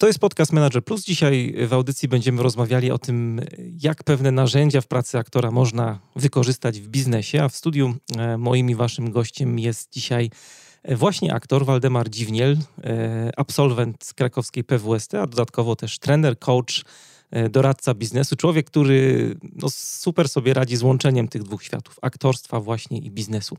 To jest podcast Manager Plus. Dzisiaj w audycji będziemy rozmawiali o tym, jak pewne narzędzia w pracy aktora można wykorzystać w biznesie. A w studiu e, moim i waszym gościem jest dzisiaj e, właśnie aktor Waldemar Dziwniel, e, absolwent krakowskiej PWST, a dodatkowo też trener, coach, doradca biznesu. Człowiek, który no, super sobie radzi z łączeniem tych dwóch światów, aktorstwa właśnie i biznesu.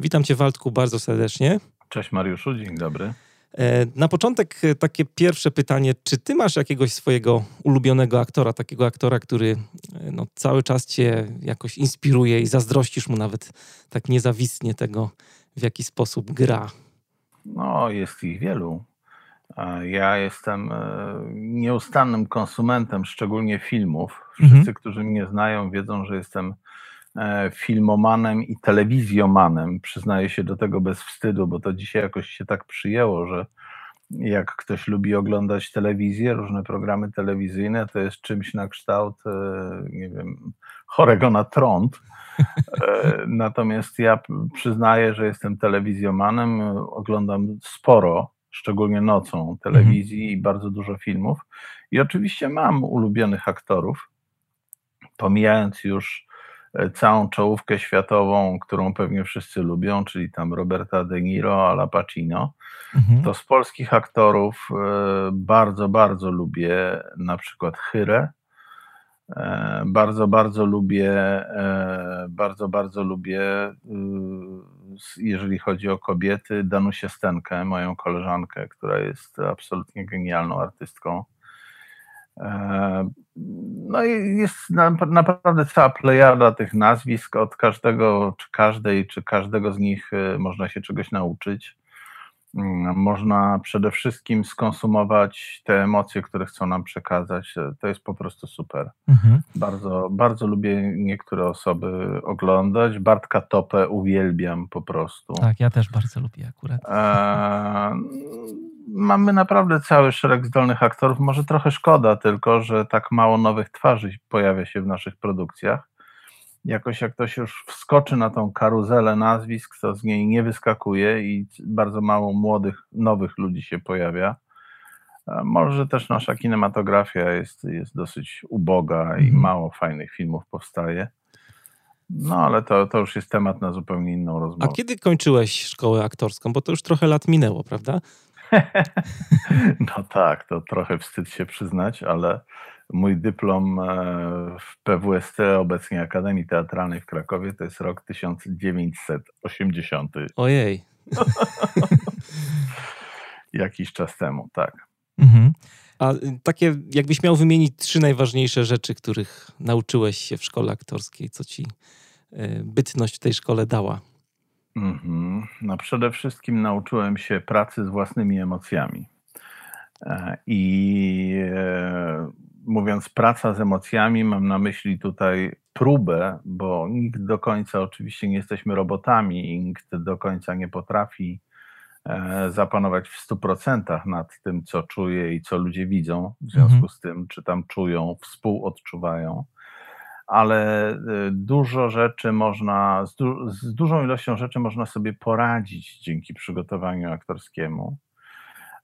Witam cię Waldku bardzo serdecznie. Cześć Mariuszu, dzień dobry. E, na początek e, takie pierwsze pytanie, czy ty masz jakiegoś swojego ulubionego aktora, takiego aktora, który e, no, cały czas cię jakoś inspiruje i zazdrościsz mu nawet tak niezawistnie tego, w jaki sposób gra? No, jest ich wielu. Ja jestem nieustannym konsumentem, szczególnie filmów. Wszyscy, mhm. którzy mnie znają, wiedzą, że jestem filmomanem i telewizjomanem. Przyznaję się do tego bez wstydu, bo to dzisiaj jakoś się tak przyjęło, że jak ktoś lubi oglądać telewizję, różne programy telewizyjne, to jest czymś na kształt, e, nie wiem, chorego na trąd. E, natomiast ja przyznaję, że jestem telewizjomanem, oglądam sporo, szczególnie nocą telewizji mhm. i bardzo dużo filmów. I oczywiście mam ulubionych aktorów, pomijając już E, całą czołówkę światową, którą pewnie wszyscy lubią, czyli tam Roberta De Niro, Al Pacino, mhm. to z polskich aktorów e, bardzo, bardzo lubię na przykład Chyrę, e, bardzo, bardzo lubię, bardzo, bardzo lubię, jeżeli chodzi o kobiety, Danusię Stenkę, moją koleżankę, która jest absolutnie genialną artystką. E, no i jest naprawdę cała plejada tych nazwisk. Od każdego, czy każdej, czy każdego z nich e, można się czegoś nauczyć. Mm, można przede wszystkim skonsumować te emocje, które chcą nam przekazać. E, to jest po prostu super. Mhm. Bardzo, bardzo lubię niektóre osoby oglądać. Bartka Topę uwielbiam po prostu. Tak, ja też bardzo lubię akurat. E, mamy naprawdę cały szereg zdolnych aktorów. Może trochę szkoda tylko, że tak mało nowych twarzy pojawia się w naszych produkcjach. Jakoś jak ktoś już wskoczy na tą karuzelę nazwisk, to z niej nie wyskakuje i bardzo mało młodych, nowych ludzi się pojawia. Może też nasza kinematografia jest, jest dosyć uboga i mhm. mało fajnych filmów powstaje. No ale to, to już jest temat na zupełnie inną rozmowę. A kiedy kończyłeś szkołę aktorską? Bo to już trochę lat minęło, prawda? No tak, to trochę wstyd się przyznać, ale mój dyplom e, w PWST, obecnie Akademii Teatralnej w Krakowie, to jest rok 1980. Ojej. Jakiś czas temu, tak. Mhm. A takie, jakbyś miał wymienić trzy najważniejsze rzeczy, których nauczyłeś się w szkole aktorskiej, co ci e, bytność w tej szkole dała? Mhm. No przede wszystkim nauczyłem się pracy z własnymi emocjami. E, I e, mówiąc praca z emocjami, mam na myśli tutaj próbę, bo nikt do końca, oczywiście nie jesteśmy robotami i nikt do końca nie potrafi e, zapanować w 100% nad tym, co czuje i co ludzie widzą, w związku mhm. z tym, czy tam czują, współodczuwają ale y, dużo rzeczy można, z, du z dużą ilością rzeczy można sobie poradzić dzięki przygotowaniu aktorskiemu.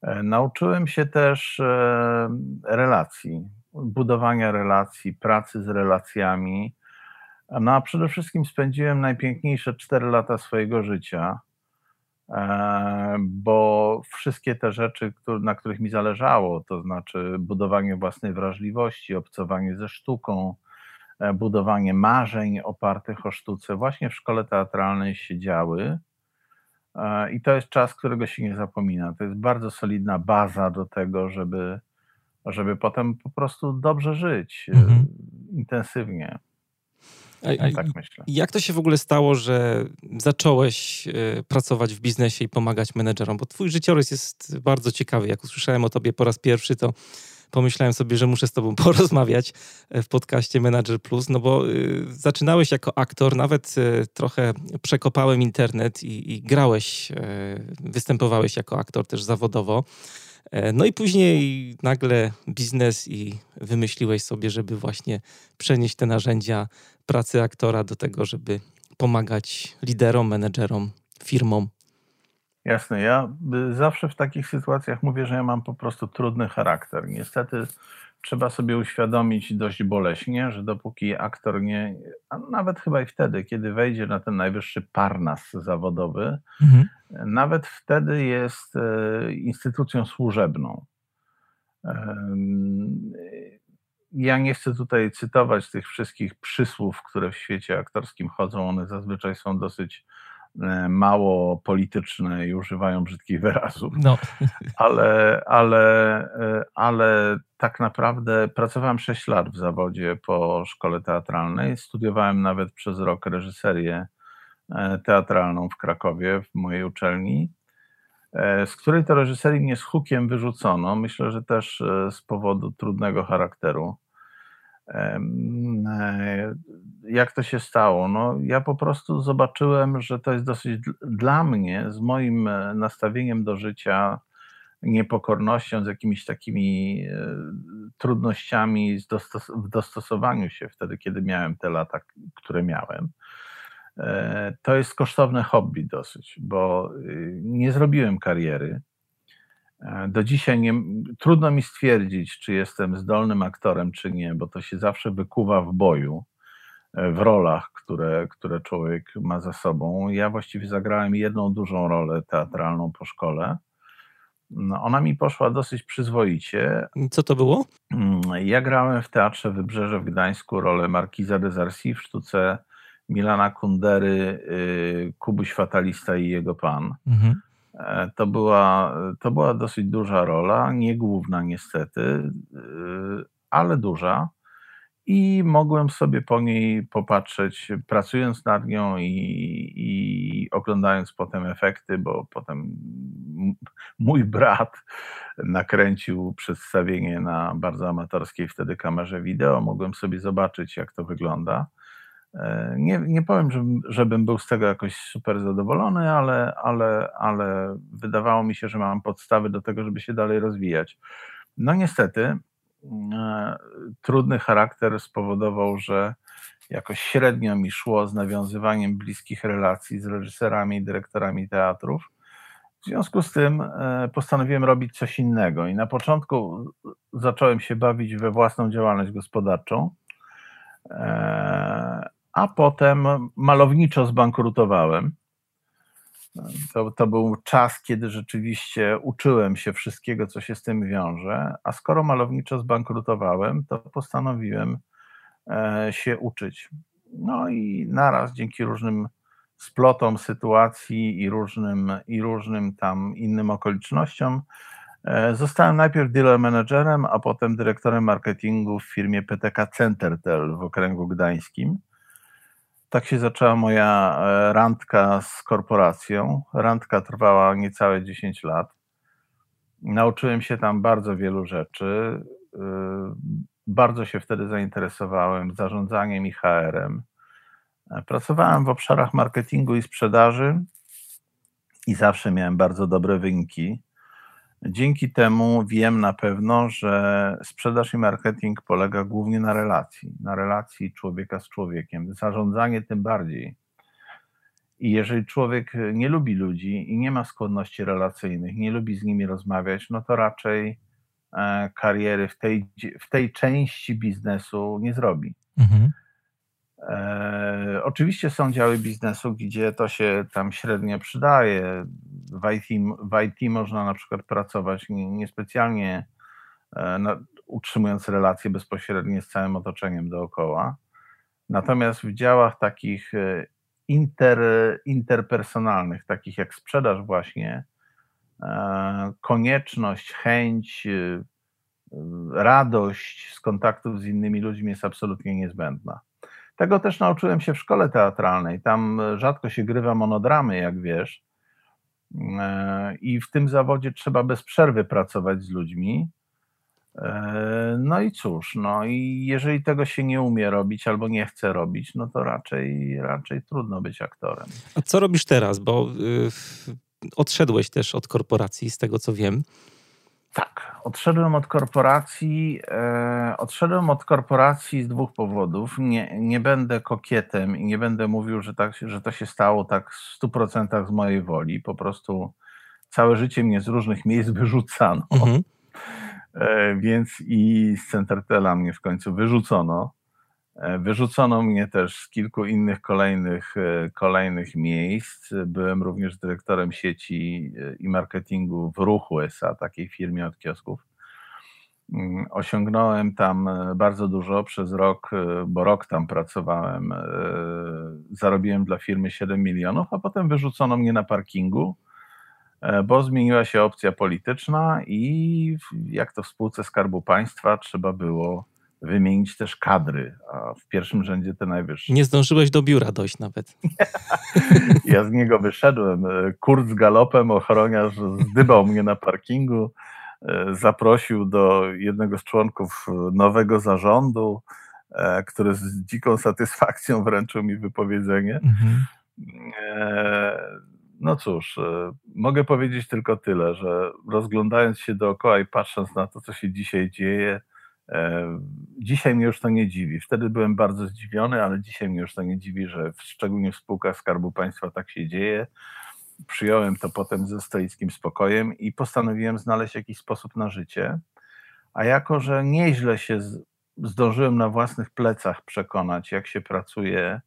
E, nauczyłem się też e, relacji, budowania relacji, pracy z relacjami. No a przede wszystkim spędziłem najpiękniejsze cztery lata swojego życia, e, bo wszystkie te rzeczy, na których mi zależało, to znaczy budowanie własnej wrażliwości, obcowanie ze sztuką, budowanie marzeń opartych o sztuce właśnie w szkole teatralnej się działy. E, I to jest czas, którego się nie zapomina. To jest bardzo solidna baza do tego, żeby, żeby potem po prostu dobrze żyć, e, mhm. intensywnie. A, tak myślę. Jak to się w ogóle stało, że zacząłeś pracować w biznesie i pomagać menedżerom? Bo twój życiorys jest bardzo ciekawy. Jak usłyszałem o tobie po raz pierwszy, to pomyślałem sobie, że muszę z tobą porozmawiać w podcaście Manager Plus, no bo zaczynałeś jako aktor, nawet trochę przekopałem internet i, i grałeś, występowałeś jako aktor też zawodowo. No i później nagle biznes i wymyśliłeś sobie, żeby właśnie przenieść te narzędzia pracy aktora do tego, żeby pomagać liderom, menedżerom, firmom. Jasne, ja zawsze w takich sytuacjach mówię, że ja mam po prostu trudny charakter. Niestety trzeba sobie uświadomić dość boleśnie, że dopóki aktor nie, a nawet chyba i wtedy, kiedy wejdzie na ten najwyższy parnas zawodowy, mhm. nawet wtedy jest e, instytucją służebną. Ja nie chcę tutaj cytować tych wszystkich przysłów, które w świecie aktorskim chodzą. One zazwyczaj są dosyć mało polityczne i używają brzydkich wyrazów. No. Ale, ale, e, ale tak naprawdę pracowałem 6 lat w zawodzie po szkole teatralnej. Studiowałem nawet przez rok reżyserię e, teatralną w Krakowie, w mojej uczelni, z której to reżyserii mnie z hukiem wyrzucono. Myślę, że też z powodu trudnego charakteru. E, jak to się stało? No, ja po prostu zobaczyłem, że to jest dosyć dla mnie, z moim e, nastawieniem do życia, niepokornością, z jakimiś takimi e, trudnościami w dostosowaniu się wtedy, kiedy miałem te lata, które miałem. To jest kosztowne hobby dosyć, bo y, nie zrobiłem kariery do dzisiaj nie, trudno mi stwierdzić, czy jestem zdolnym aktorem, czy nie, bo to się zawsze wykuwa w boju, e, w rolach, które, które człowiek ma za sobą. Ja właściwie zagrałem jedną dużą rolę teatralną po szkole. No, ona mi poszła dosyć przyzwoicie. Co to było? Mm, ja grałem w Teatrze Wybrzeże w Gdańsku rolę Markiza de Zarsi w sztuce Milana Kundery, y, Kubuś Fatalista i jego pan. Mhm. E, to była, to była dosyć duża rola, nie główna niestety, e, ale duża. I mogłem sobie po niej popatrzeć, pracując nad nią i, i oglądając potem efekty, bo potem mój brat nakręcił przedstawienie na bardzo amatorskiej wtedy kamerze wideo. Mogłem sobie zobaczyć, jak to wygląda. E, nie, nie powiem, żebym, żebym był z tego jakoś super zadowolony, ale, ale, ale wydawało mi się, że mam podstawy do tego, żeby się dalej rozwijać. No niestety, e, trudny charakter spowodował, że jakoś średnio mi szło z nawiązywaniem bliskich relacji z reżyserami i dyrektorami teatrów. W związku z tym e, postanowiłem robić coś innego i na początku zacząłem się bawić we własną działalność gospodarczą a potem malowniczo zbankrutowałem. To, to był czas, kiedy rzeczywiście uczyłem się wszystkiego, co się z tym wiąże, a skoro malowniczo zbankrutowałem, to postanowiłem e, się uczyć. No i naraz dzięki różnym splotom sytuacji i różnym, i różnym tam innym okolicznościom e, zostałem najpierw dealer managerem, a potem dyrektorem marketingu w firmie PTK Centertel w okręgu gdańskim tak się zaczęła moja e, randka z korporacją. Randka trwała niecałe 10 lat. Nauczyłem się tam bardzo wielu rzeczy. E, bardzo się wtedy zainteresowałem zarządzaniem i HR-em. E, pracowałem w obszarach marketingu i sprzedaży i zawsze miałem bardzo dobre wyniki. Dzięki temu wiem na pewno, że sprzedaż i marketing polega głównie na relacji, na relacji człowieka z człowiekiem, zarządzanie tym bardziej. I jeżeli człowiek nie lubi ludzi i nie ma skłonności relacyjnych, nie lubi z nimi rozmawiać, no to raczej e, kariery w tej, w tej części biznesu nie zrobi. Mhm. E, oczywiście są działy biznesu, gdzie to się tam średnio przydaje. W IT, w IT można na przykład pracować niespecjalnie e, utrzymując relacje bezpośrednie z całym otoczeniem dookoła. Natomiast w działach takich e, inter, interpersonalnych, takich jak sprzedaż właśnie, konieczność, chęć, radość z kontaktów z innymi ludźmi jest absolutnie niezbędna. Tego też nauczyłem się w szkole teatralnej. Tam rzadko się grywa monodramy, jak wiesz. E, I w tym zawodzie trzeba bez przerwy pracować z ludźmi. E, no i cóż, no i jeżeli tego się nie umie robić albo nie chce robić, no to raczej, raczej trudno być aktorem. A co robisz teraz? Bo y, odszedłeś też od korporacji, z tego co wiem. Tak, odszedłem od korporacji. E, odszedłem od korporacji z dwóch powodów. Nie, nie będę kokietem i nie będę mówił, że, tak, że to się stało tak w 100% z mojej woli. Po prostu całe życie mnie z różnych miejsc wyrzucano. Mhm. E, więc i z Centertela mnie w końcu wyrzucono. E, wyrzucono mnie też z kilku innych kolejnych, e, kolejnych miejsc. Byłem również dyrektorem sieci i marketingu w Ruchu SA, takiej firmie od kiosków. Mm, osiągnąłem tam bardzo dużo przez rok, bo rok tam pracowałem. Zarobiłem dla firmy 7 milionów, a potem wyrzucono mnie na parkingu E, bo zmieniła się opcja polityczna i jak to w spółce Skarbu Państwa trzeba było wymienić też kadry, a w pierwszym rzędzie te najwyższe. Nie zdążyłeś do biura dojść nawet. ja z niego wyszedłem. E, Kurt z galopem, ochroniarz zdybał mnie na parkingu, e, zaprosił do jednego z członków nowego zarządu, który z dziką satysfakcją wręczył mi wypowiedzenie. Mhm. No cóż, e, mogę powiedzieć tylko tyle, że rozglądając się dookoła i patrząc na to, co się dzisiaj dzieje, e, dzisiaj mnie już to nie dziwi. Wtedy byłem bardzo zdziwiony, ale dzisiaj mnie już to nie dziwi, że szczególnie w spółkach Skarbu Państwa tak się dzieje. Przyjąłem to potem ze stoickim spokojem i postanowiłem znaleźć jakiś sposób na życie. A jako, że nieźle się zdążyłem na własnych plecach przekonać, jak się pracuje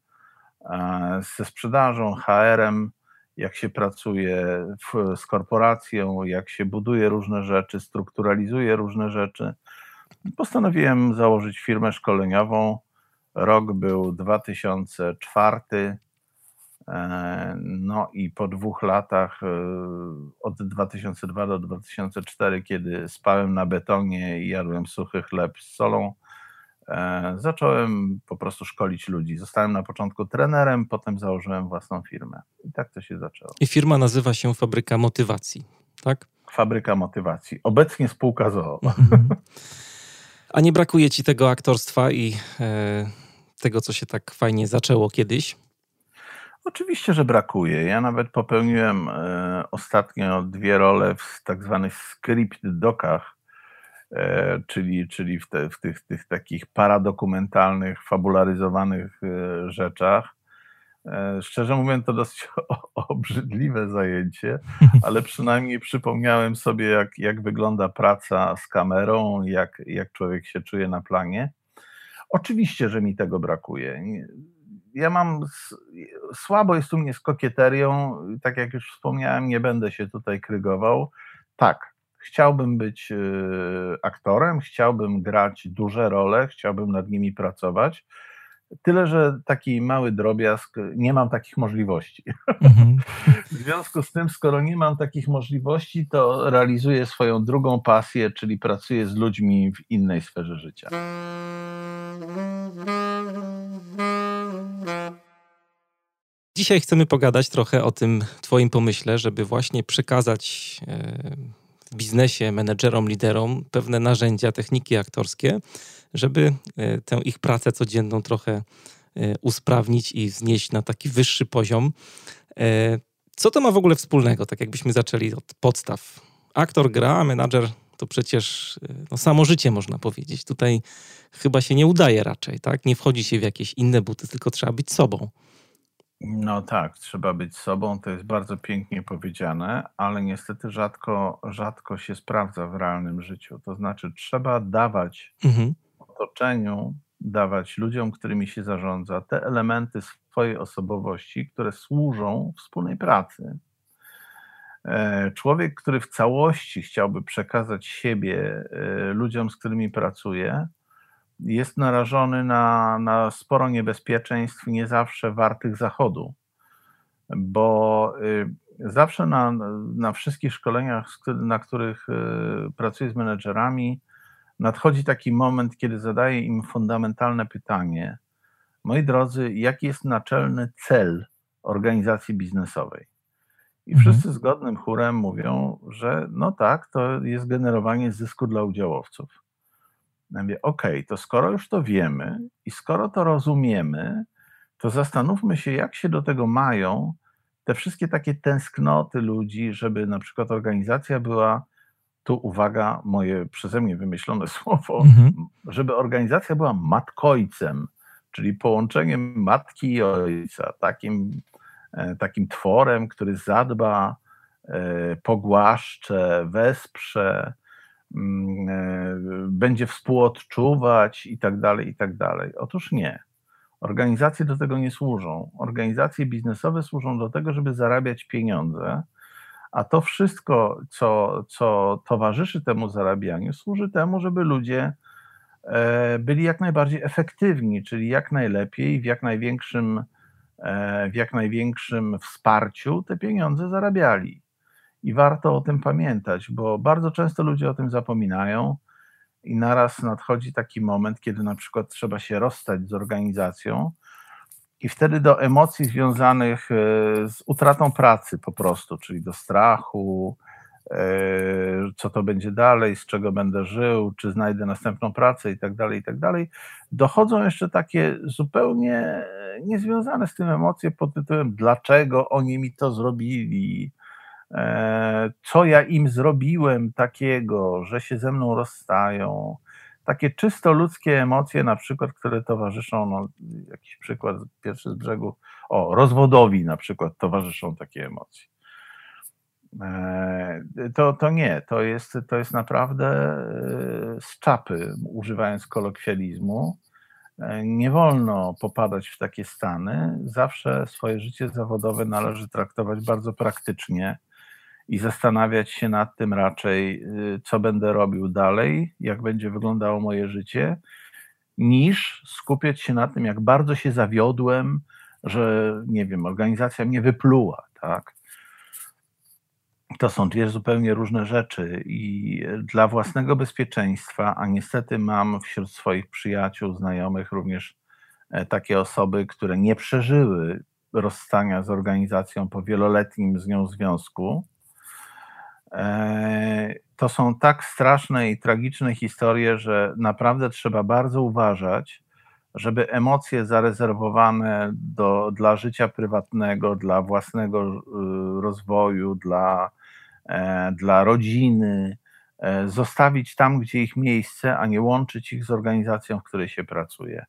e, ze sprzedażą, HR-em, jak się pracuje w, z korporacją, jak się buduje różne rzeczy, strukturalizuje różne rzeczy. Postanowiłem założyć firmę szkoleniową. Rok był 2004. E, no i po dwóch latach, e, od 2002 do 2004, kiedy spałem na betonie i jadłem suchy chleb z solą, E, zacząłem po prostu szkolić ludzi. Zostałem na początku trenerem, potem założyłem własną firmę. I tak to się zaczęło. I firma nazywa się Fabryka Motywacji, tak? Fabryka Motywacji. Obecnie spółka ZOO. Mhm. A nie brakuje ci tego aktorstwa i e, tego, co się tak fajnie zaczęło kiedyś? Oczywiście, że brakuje. Ja nawet popełniłem e, ostatnio dwie role w tak zwanych script dokach E, czyli, czyli w, te, w tych, tych takich paradokumentalnych, fabularyzowanych e, rzeczach. E, szczerze mówiąc, to dosyć obrzydliwe zajęcie, ale przynajmniej przypomniałem sobie, jak, jak wygląda praca z kamerą, jak, jak człowiek się czuje na planie. Oczywiście, że mi tego brakuje. Ja mam słabo jest u mnie z kokieterią, tak jak już wspomniałem, nie będę się tutaj krygował. Tak, Chciałbym być e, aktorem, chciałbym grać duże role, chciałbym nad nimi pracować. Tyle, że taki mały drobiazg, nie mam takich możliwości. Mhm. W związku z tym, skoro nie mam takich możliwości, to realizuję swoją drugą pasję, czyli pracuję z ludźmi w innej sferze życia. Dzisiaj chcemy pogadać trochę o tym Twoim pomyśle, żeby właśnie przekazać e, w biznesie menedżerom, liderom pewne narzędzia, techniki aktorskie, żeby e, tę ich pracę codzienną trochę e, usprawnić i wznieść na taki wyższy poziom. E, co to ma w ogóle wspólnego, tak jakbyśmy zaczęli od podstaw? Aktor gra, a menadżer to przecież no, samo życie można powiedzieć. Tutaj chyba się nie udaje raczej, tak? Nie wchodzi się w jakieś inne buty, tylko trzeba być sobą. No tak, trzeba być sobą, to jest bardzo pięknie powiedziane, ale niestety rzadko, rzadko się sprawdza w realnym życiu. To znaczy, trzeba dawać mhm. otoczeniu, dawać ludziom, którymi się zarządza, te elementy swojej osobowości, które służą wspólnej pracy. E, człowiek, który w całości chciałby przekazać siebie e, ludziom, z którymi pracuje, jest narażony na, na sporo niebezpieczeństw, nie zawsze wartych zachodu, bo y, zawsze na, na wszystkich szkoleniach, na których y, pracuję z menedżerami, nadchodzi taki moment, kiedy zadaję im fundamentalne pytanie: Moi drodzy, jaki jest naczelny cel organizacji biznesowej? I mhm. wszyscy zgodnym chórem mówią, że no tak, to jest generowanie zysku dla udziałowców. Ja mówię, okej, okay, to skoro już to wiemy i skoro to rozumiemy, to zastanówmy się, jak się do tego mają te wszystkie takie tęsknoty ludzi, żeby na przykład organizacja była, tu uwaga, moje przeze mnie wymyślone słowo, mhm. żeby organizacja była matkojcem, czyli połączeniem matki i ojca, takim, e, takim tworem, który zadba, e, pogłaszcze, wesprze, będzie współodczuwać i tak dalej, i tak dalej. Otóż nie. Organizacje do tego nie służą. Organizacje biznesowe służą do tego, żeby zarabiać pieniądze, a to wszystko, co, co towarzyszy temu zarabianiu, służy temu, żeby ludzie e, byli jak najbardziej efektywni, czyli jak najlepiej, w jak największym, e, w jak największym wsparciu te pieniądze zarabiali. I warto o tym pamiętać, bo bardzo często ludzie o tym zapominają i naraz nadchodzi taki moment, kiedy na przykład trzeba się rozstać z organizacją, i wtedy do emocji związanych e, z utratą pracy po prostu, czyli do strachu, e, co to będzie dalej, z czego będę żył, czy znajdę następną pracę i tak dalej, i tak dalej, dochodzą jeszcze takie zupełnie niezwiązane z tym emocje pod tytułem dlaczego oni mi to zrobili, E, co ja im zrobiłem takiego, że się ze mną rozstają. Takie czysto ludzkie emocje, na przykład, które towarzyszą, no, jakiś przykład pierwszy z brzegu, o, rozwodowi na przykład towarzyszą takie emocje. E, to, to nie, to jest, to jest naprawdę e, z czapy, używając kolokwializmu. Nie wolno popadać w takie stany. Zawsze swoje życie zawodowe należy traktować bardzo praktycznie i zastanawiać się nad tym raczej, y, co będę robił dalej, jak będzie wyglądało moje życie, niż skupiać się na tym, jak bardzo się zawiodłem, że nie wiem, organizacja mnie wypluła, tak? To są dwie zupełnie różne rzeczy i dla własnego bezpieczeństwa, a niestety mam wśród swoich przyjaciół, znajomych również e, takie osoby, które nie przeżyły rozstania z organizacją po wieloletnim z nią związku, to są tak straszne i tragiczne historie, że naprawdę trzeba bardzo uważać, żeby emocje zarezerwowane do, dla życia prywatnego, dla własnego e, rozwoju, dla, e, dla rodziny, zostawić tam, gdzie ich miejsce, a nie łączyć ich z organizacją, w której się pracuje.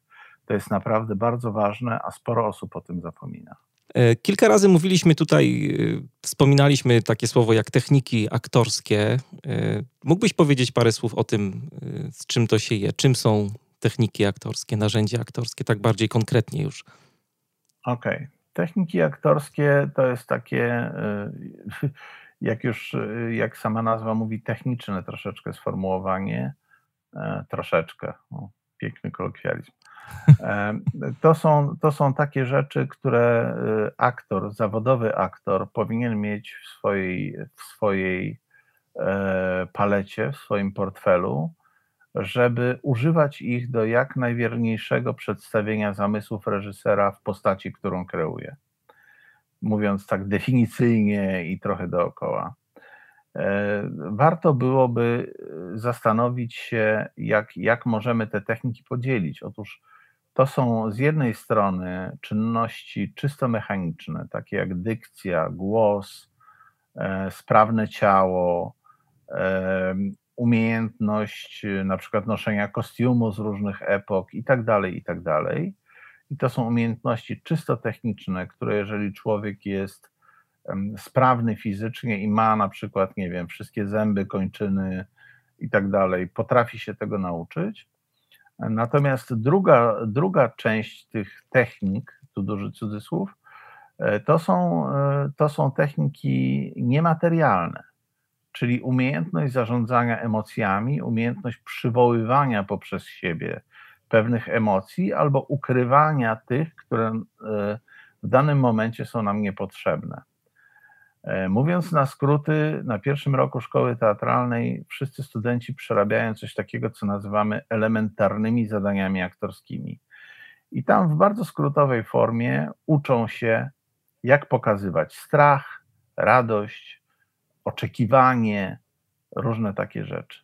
To jest naprawdę bardzo ważne, a sporo osób o tym zapomina. E, kilka razy mówiliśmy tutaj, e, wspominaliśmy takie słowo jak techniki aktorskie. E, mógłbyś powiedzieć parę słów o tym, z czym to się je? Czym są techniki aktorskie, narzędzia aktorskie, tak bardziej konkretnie już? Okej. Okay. Techniki aktorskie to jest takie, jak już, jak sama nazwa mówi, techniczne troszeczkę sformułowanie. Troszeczkę. O, piękny kolokwializm. To są, to są takie rzeczy, które y, aktor, zawodowy aktor powinien mieć w swojej, w swojej e, palecie, w swoim portfelu, żeby używać ich do jak najwierniejszego przedstawienia zamysłów reżysera w postaci, którą kreuje. Mówiąc tak definicyjnie i trochę dookoła. E, warto byłoby zastanowić się, jak, jak możemy te techniki podzielić. Otóż to są z jednej strony czynności czysto mechaniczne, takie jak dykcja, głos, e, sprawne ciało, e, umiejętność e, na przykład noszenia kostiumu z różnych epok i tak dalej, i tak. I to są umiejętności czysto techniczne, które jeżeli człowiek jest sprawny fizycznie i ma na przykład, nie wiem, wszystkie zęby, kończyny i tak dalej, potrafi się tego nauczyć, Natomiast druga, druga część tych technik, tu duży cudzysłów, e, to są, e, to są techniki niematerialne, czyli umiejętność zarządzania emocjami, umiejętność przywoływania poprzez siebie pewnych emocji albo ukrywania tych, które e, w danym momencie są nam niepotrzebne. E, mówiąc na skróty, na pierwszym roku szkoły teatralnej wszyscy studenci przerabiają coś takiego, co nazywamy elementarnymi zadaniami aktorskimi. I tam w bardzo skrótowej formie uczą się, jak pokazywać strach, radość, oczekiwanie, różne takie rzeczy.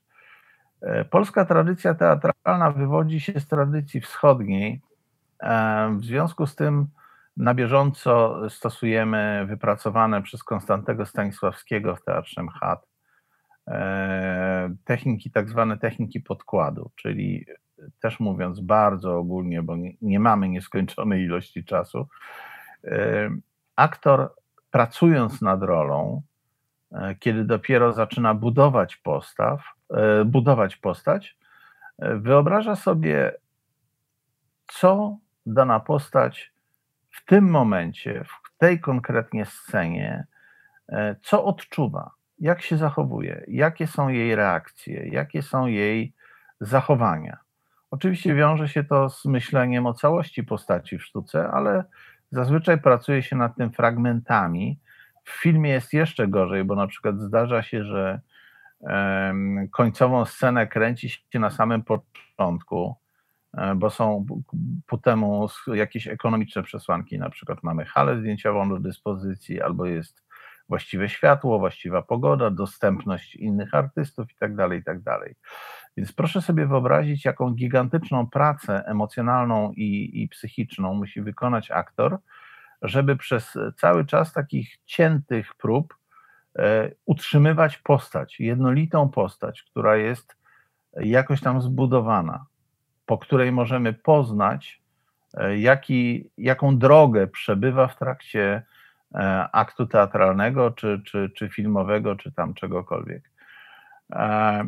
E, polska tradycja teatralna wywodzi się z tradycji wschodniej. E, w związku z tym na bieżąco stosujemy wypracowane przez Konstantego Stanisławskiego w Teatrze MCHAT techniki, tak zwane techniki podkładu, czyli też mówiąc bardzo ogólnie, bo nie, nie mamy nieskończonej ilości czasu, aktor pracując nad rolą, e, kiedy dopiero zaczyna budować postaw, e, budować postać, e, wyobraża sobie, co dana postać w tym momencie, w tej konkretnie scenie, co odczuwa, jak się zachowuje, jakie są jej reakcje, jakie są jej zachowania. Oczywiście wiąże się to z myśleniem o całości postaci w sztuce, ale Zazwyczaj pracuje się nad tym fragmentami. W filmie jest jeszcze gorzej, bo na przykład zdarza się, że końcową scenę kręci się na samym początku, e, bo są ku temu jakieś ekonomiczne przesłanki. Na przykład mamy halę zdjęciową do dyspozycji, albo jest właściwe światło, właściwa pogoda, dostępność innych artystów itd. Tak itd. Tak Więc proszę sobie wyobrazić, jaką gigantyczną pracę emocjonalną i, i psychiczną musi wykonać aktor, żeby przez cały czas takich ciętych prób e, utrzymywać postać, jednolitą postać, która jest jakoś tam zbudowana, po której możemy poznać, e, jaki, jaką drogę przebywa w trakcie E, aktu teatralnego, czy, czy, czy filmowego, czy tam czegokolwiek. E,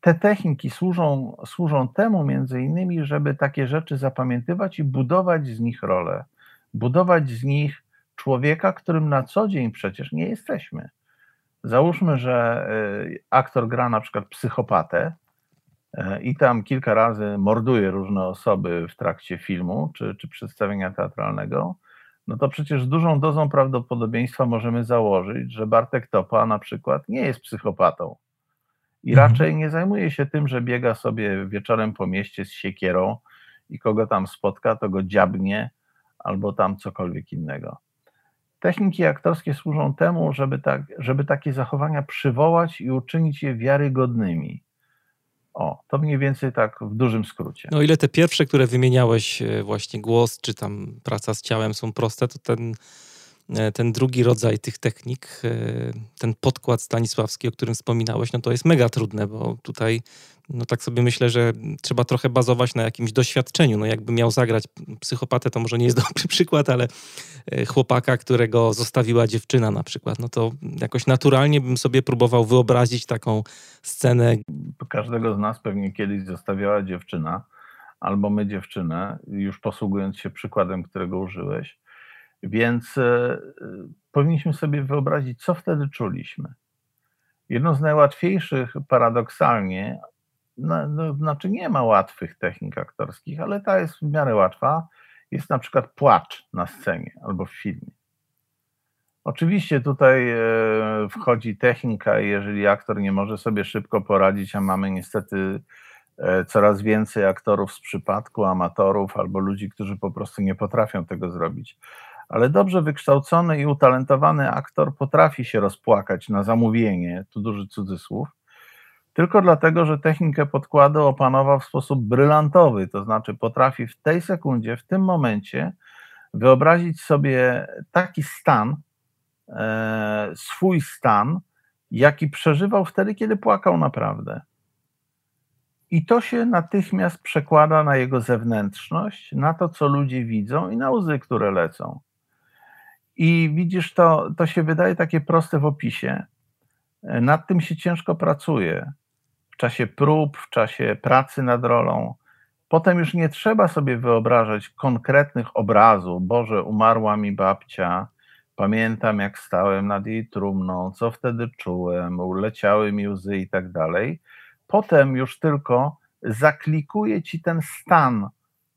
te techniki służą, służą temu między innymi, żeby takie rzeczy zapamiętywać i budować z nich rolę, budować z nich człowieka, którym na co dzień przecież nie jesteśmy. Załóżmy, że aktor gra na przykład psychopatę i tam kilka razy morduje różne osoby w trakcie filmu czy, czy przedstawienia teatralnego no to przecież dużą dozą prawdopodobieństwa możemy założyć, że Bartek Topa na przykład nie jest psychopatą i mhm. raczej nie zajmuje się tym, że biega sobie wieczorem po mieście z siekierą i kogo tam spotka, to go dziabnie albo tam cokolwiek innego. Techniki aktorskie służą temu, żeby, tak, żeby takie zachowania przywołać i uczynić je wiarygodnymi. O, to mniej więcej tak w dużym skrócie. No ile te pierwsze, które wymieniałeś, e, właśnie głos czy tam praca z ciałem są proste, to ten, ten drugi rodzaj tych technik, e, ten podkład stanisławski, o którym wspominałeś, no to jest mega trudne, bo tutaj no tak sobie myślę, że trzeba trochę bazować na jakimś doświadczeniu. No jakby miał zagrać psychopatę, to może nie jest dobry przykład, ale e, chłopaka, którego zostawiła dziewczyna na przykład, no to jakoś naturalnie bym sobie próbował wyobrazić taką scenę. Każdego z nas pewnie kiedyś zostawiała dziewczyna, albo my dziewczynę, już posługując się przykładem, którego użyłeś. Więc e, powinniśmy sobie wyobrazić, co wtedy czuliśmy. Jedną z najłatwiejszych, paradoksalnie, no, no, znaczy nie ma łatwych technik aktorskich, ale ta jest w miarę łatwa. Jest na przykład płacz na scenie albo w filmie. Oczywiście tutaj e, wchodzi technika, jeżeli aktor nie może sobie szybko poradzić, a mamy niestety e, coraz więcej aktorów z przypadku, amatorów albo ludzi, którzy po prostu nie potrafią tego zrobić. Ale dobrze wykształcony i utalentowany aktor potrafi się rozpłakać na zamówienie, tu duży cudzysłów, tylko dlatego, że technikę podkładu opanował w sposób brylantowy, to znaczy potrafi w tej sekundzie, w tym momencie wyobrazić sobie taki stan, e, swój stan, jaki przeżywał wtedy, kiedy płakał naprawdę. I to się natychmiast przekłada na jego zewnętrzność, na to, co ludzie widzą i na łzy, które lecą. I widzisz, to, to się wydaje takie proste w opisie. Nad tym się ciężko pracuje w czasie prób, w czasie pracy nad rolą. Potem już nie trzeba sobie wyobrażać konkretnych obrazów. Boże, umarła mi babcia, pamiętam jak stałem nad jej trumną, co wtedy czułem, uleciały mi łzy i tak dalej. Potem już tylko zaklikuje ci ten stan,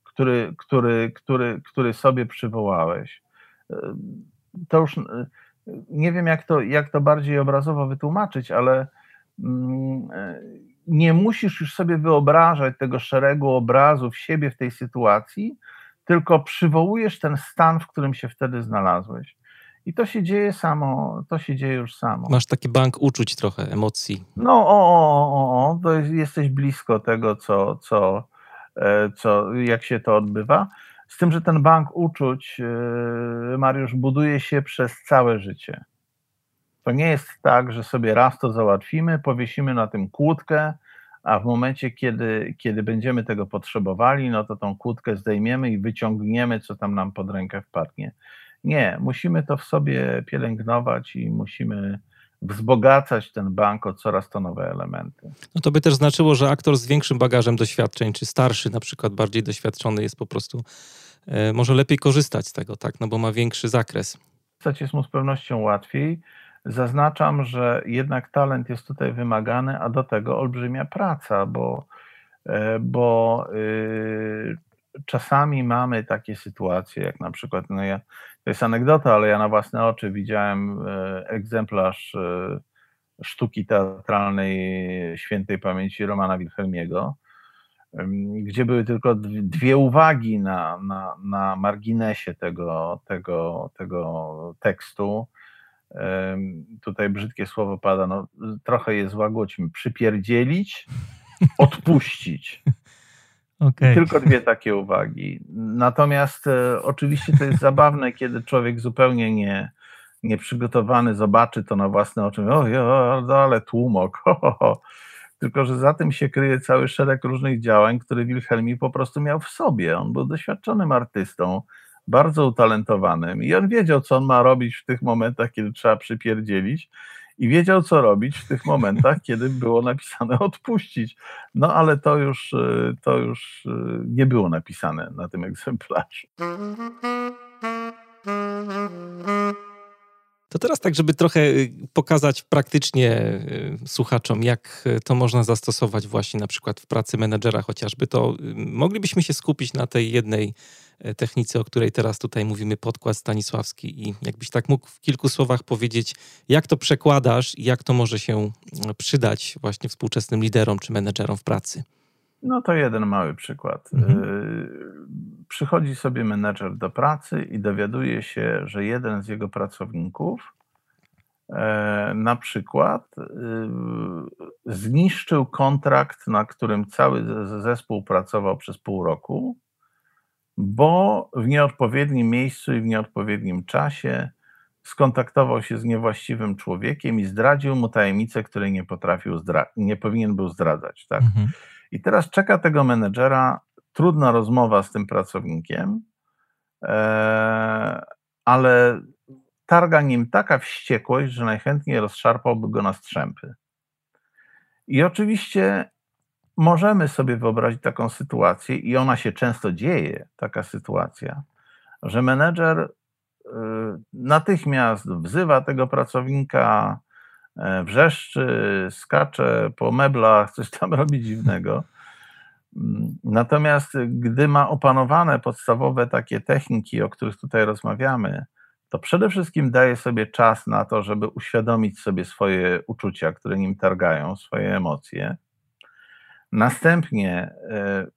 który, który, który, który sobie przywołałeś. To już nie wiem, jak to, jak to bardziej obrazowo wytłumaczyć, ale mm, nie musisz już sobie wyobrażać tego szeregu obrazów siebie w tej sytuacji, tylko przywołujesz ten stan, w którym się wtedy znalazłeś. I to się dzieje samo, to się dzieje już samo. Masz taki bank uczuć trochę, emocji. No, o, o, o, o to jest, jesteś blisko tego, co, co, e, co, jak się to odbywa. Z tym, że ten bank uczuć, e, Mariusz, buduje się przez całe życie. To nie jest tak, że sobie raz to załatwimy, powiesimy na tym kłódkę, a w momencie, kiedy, kiedy będziemy tego potrzebowali, no to tą kłódkę zdejmiemy i wyciągniemy, co tam nam pod rękę wpadnie. Nie, musimy to w sobie pielęgnować i musimy wzbogacać ten bank o coraz to nowe elementy. No to by też znaczyło, że aktor z większym bagażem doświadczeń, czy starszy na przykład, bardziej doświadczony jest po prostu, e, może lepiej korzystać z tego, tak, no bo ma większy zakres. Korzystać jest mu z pewnością łatwiej. Zaznaczam, że jednak talent jest tutaj wymagany, a do tego olbrzymia praca, bo, e, bo y, czasami mamy takie sytuacje, jak na przykład, no ja, to jest anegdota, ale ja na własne oczy widziałem e, egzemplarz e, sztuki teatralnej świętej pamięci Romana Wilhelmiego, gdzie były tylko dwie uwagi na, na, na marginesie tego, tego, tego tekstu. Tutaj brzydkie słowo pada, no, trochę je złagodźmy, przypierdzielić, odpuścić. Okay. Tylko dwie takie uwagi. Natomiast e, oczywiście to jest zabawne, kiedy człowiek zupełnie nie, nieprzygotowany zobaczy to na własne oczy. O, o ale tłumok. Ho, ho, ho. Tylko, że za tym się kryje cały szereg różnych działań, które Wilhelmi po prostu miał w sobie. On był doświadczonym artystą, bardzo utalentowanym i on wiedział, co on ma robić w tych momentach, kiedy trzeba przypierdzielić i wiedział, co robić w tych momentach, kiedy było napisane odpuścić. No ale to już, y, to już y, nie było napisane na tym egzemplarzu. To teraz tak, żeby trochę y, pokazać praktycznie słuchaczom, jak to można zastosować właśnie na przykład w pracy menedżera chociażby, to moglibyśmy się skupić na tej jednej technice, o której teraz tutaj mówimy, podkład stanisławski. I jakbyś tak mógł w kilku słowach powiedzieć, jak to przekładasz i jak to może się przydać właśnie współczesnym liderom czy menedżerom w pracy? No to jeden mały przykład. Mhm. E, przychodzi sobie menedżer do pracy i dowiaduje się, że jeden z jego pracowników e, na przykład zniszczył kontrakt, na którym cały zespół pracował przez pół roku bo w nieodpowiednim miejscu i w nieodpowiednim czasie skontaktował się z niewłaściwym człowiekiem i zdradził mu tajemnicę, której nie potrafił, nie powinien był zdradzać. Tak? Mhm. I teraz czeka tego menedżera trudna rozmowa z tym pracownikiem, e, ale targa nim taka wściekłość, że najchętniej rozszarpałby go na strzępy. I oczywiście możemy sobie wyobrazić taką sytuację, i ona się często dzieje, taka sytuacja, że menedżer y, natychmiast wzywa tego pracownika, e, wrzeszczy, skacze po meblach, coś tam robi dziwnego. Mm, natomiast gdy ma opanowane podstawowe takie techniki, o których tutaj rozmawiamy, to przede wszystkim daje sobie czas na to, żeby uświadomić sobie swoje uczucia, które nim targają, swoje emocje Następnie e,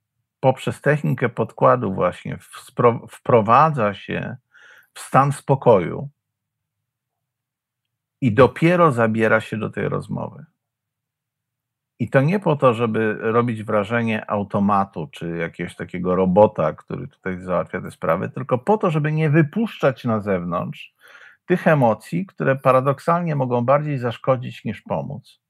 poprzez technikę podkładu właśnie wprowadza się w stan spokoju i dopiero zabiera się do tej rozmowy. I to nie po to, żeby robić wrażenie automatu czy jakiegoś takiego robota, który tutaj załatwia te sprawy, tylko po to, żeby nie wypuszczać na zewnątrz tych emocji, które paradoksalnie mogą bardziej zaszkodzić niż pomóc.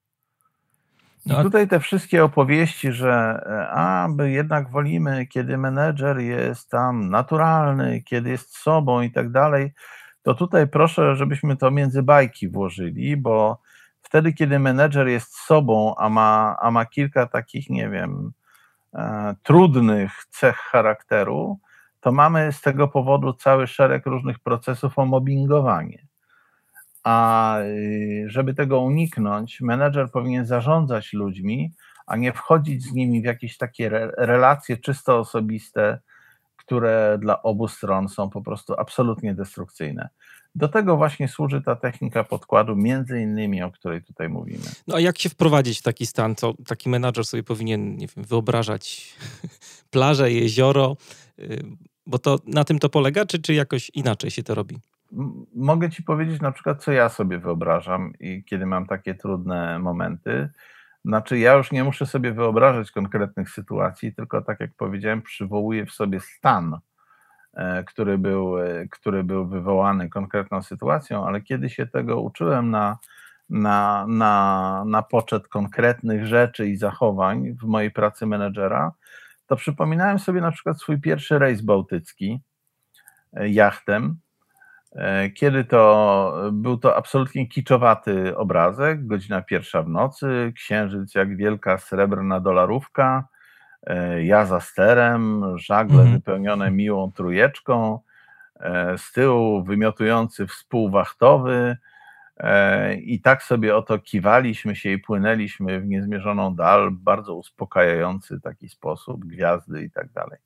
No, I tutaj te wszystkie opowieści, że e, a, my jednak wolimy, kiedy menedżer jest tam naturalny, kiedy jest sobą i tak dalej, to tutaj proszę, żebyśmy to między bajki włożyli, bo wtedy, kiedy menedżer jest sobą, a ma, a ma kilka takich, nie wiem, e, trudnych cech charakteru, to mamy z tego powodu cały szereg różnych procesów o mobbingowanie. A y, żeby tego uniknąć, menedżer powinien zarządzać ludźmi, a nie wchodzić z nimi w jakieś takie relacje czysto osobiste, które dla obu stron są po prostu absolutnie destrukcyjne. Do tego właśnie służy ta technika podkładu, między innymi, o której tutaj mówimy. No a jak się wprowadzić w taki stan? Co taki menadżer sobie powinien nie wiem, wyobrażać plażę, jezioro, y, bo to na tym to polega, czy, czy jakoś inaczej się to robi? Mogę ci powiedzieć na przykład, co ja sobie wyobrażam i kiedy mam takie trudne momenty. Znaczy, ja już nie muszę sobie wyobrażać konkretnych sytuacji, tylko tak jak powiedziałem, przywołuję w sobie stan, e, który był, e, który był wywołany konkretną sytuacją, ale kiedy się tego uczyłem na, na, na, na poczet konkretnych rzeczy i zachowań w mojej pracy menedżera, to przypominałem sobie na przykład swój pierwszy rejs bałtycki e, jachtem, kiedy to był to absolutnie kiczowaty obrazek, godzina pierwsza w nocy, księżyc jak wielka srebrna dolarówka, e, ja za sterem, żagle mhm. wypełnione miłą trujeczką, e, z tyłu wymiotujący współwachtowy i tak sobie oto kiwaliśmy się i płynęliśmy w niezmierzoną dal, bardzo uspokajający taki sposób, gwiazdy i tak dalej.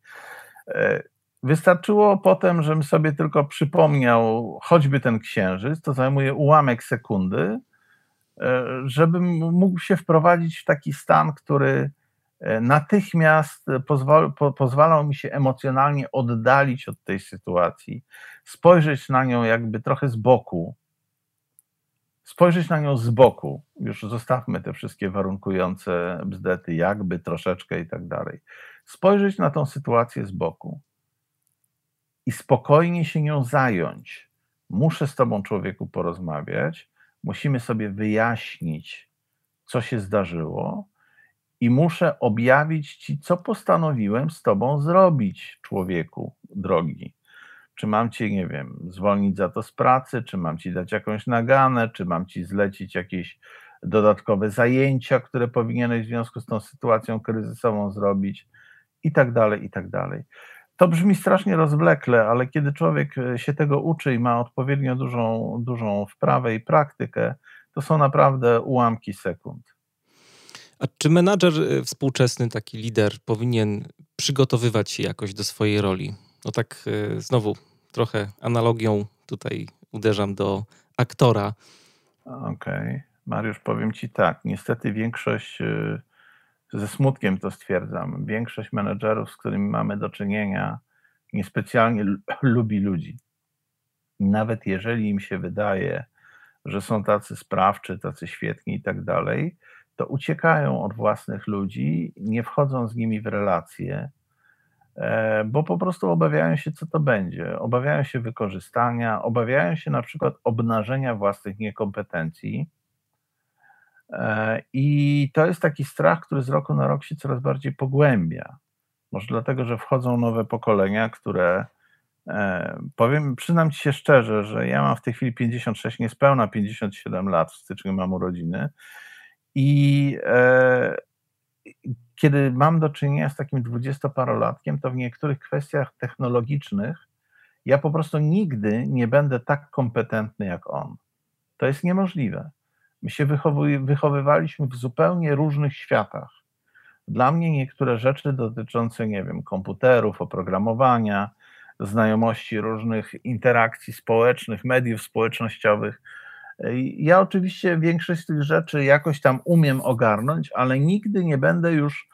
Wystarczyło potem, żebym sobie tylko przypomniał choćby ten księżyc, to zajmuje ułamek sekundy, e, żebym mógł się wprowadzić w taki stan, który e, natychmiast pozwal, po, pozwalał mi się emocjonalnie oddalić od tej sytuacji, spojrzeć na nią jakby trochę z boku, spojrzeć na nią z boku, już zostawmy te wszystkie warunkujące bzdety, jakby troszeczkę i tak dalej, spojrzeć na tą sytuację z boku i spokojnie się nią zająć. Muszę z Tobą, człowieku, porozmawiać, musimy sobie wyjaśnić, co się zdarzyło, i muszę objawić Ci, co postanowiłem z Tobą zrobić, człowieku drogi. Czy mam Cię, nie wiem, zwolnić za to z pracy, czy mam Ci dać jakąś naganę, czy mam Ci zlecić jakieś dodatkowe zajęcia, które powinieneś w związku z tą sytuacją kryzysową zrobić, i tak dalej, i tak dalej. To brzmi strasznie rozwlekle, ale kiedy człowiek e, się tego uczy i ma odpowiednio dużą, dużą wprawę i praktykę, to są naprawdę ułamki sekund. A czy menadżer e, współczesny, taki lider, powinien przygotowywać się jakoś do swojej roli? No tak e, znowu trochę analogią tutaj uderzam do aktora. Okej. Okay. Mariusz, powiem ci tak. Niestety większość ze smutkiem to stwierdzam, większość menedżerów, z którymi mamy do czynienia, niespecjalnie lubi ludzi. Nawet jeżeli im się wydaje, że są tacy sprawczy, tacy świetni i tak dalej, to uciekają od własnych ludzi, nie wchodzą z nimi w relacje, e, bo po prostu obawiają się, co to będzie. Obawiają się wykorzystania, obawiają się na przykład obnażenia własnych niekompetencji I to jest taki strach, który z roku na rok się coraz bardziej pogłębia. Może dlatego, że wchodzą nowe pokolenia, które e, powiem, przyznam ci się szczerze, że ja mam w tej chwili 56, niespełna 57 lat, w styczniu mam urodziny i e, kiedy mam do czynienia z takim dwudziestoparolatkiem, to w niektórych kwestiach technologicznych ja po prostu nigdy nie będę tak kompetentny jak on. To jest niemożliwe. My się wychowywaliśmy w zupełnie różnych światach. Dla mnie niektóre rzeczy dotyczące, nie wiem, komputerów, oprogramowania, znajomości różnych interakcji społecznych, mediów społecznościowych. Ja oczywiście większość tych rzeczy jakoś tam umiem ogarnąć, ale nigdy nie będę już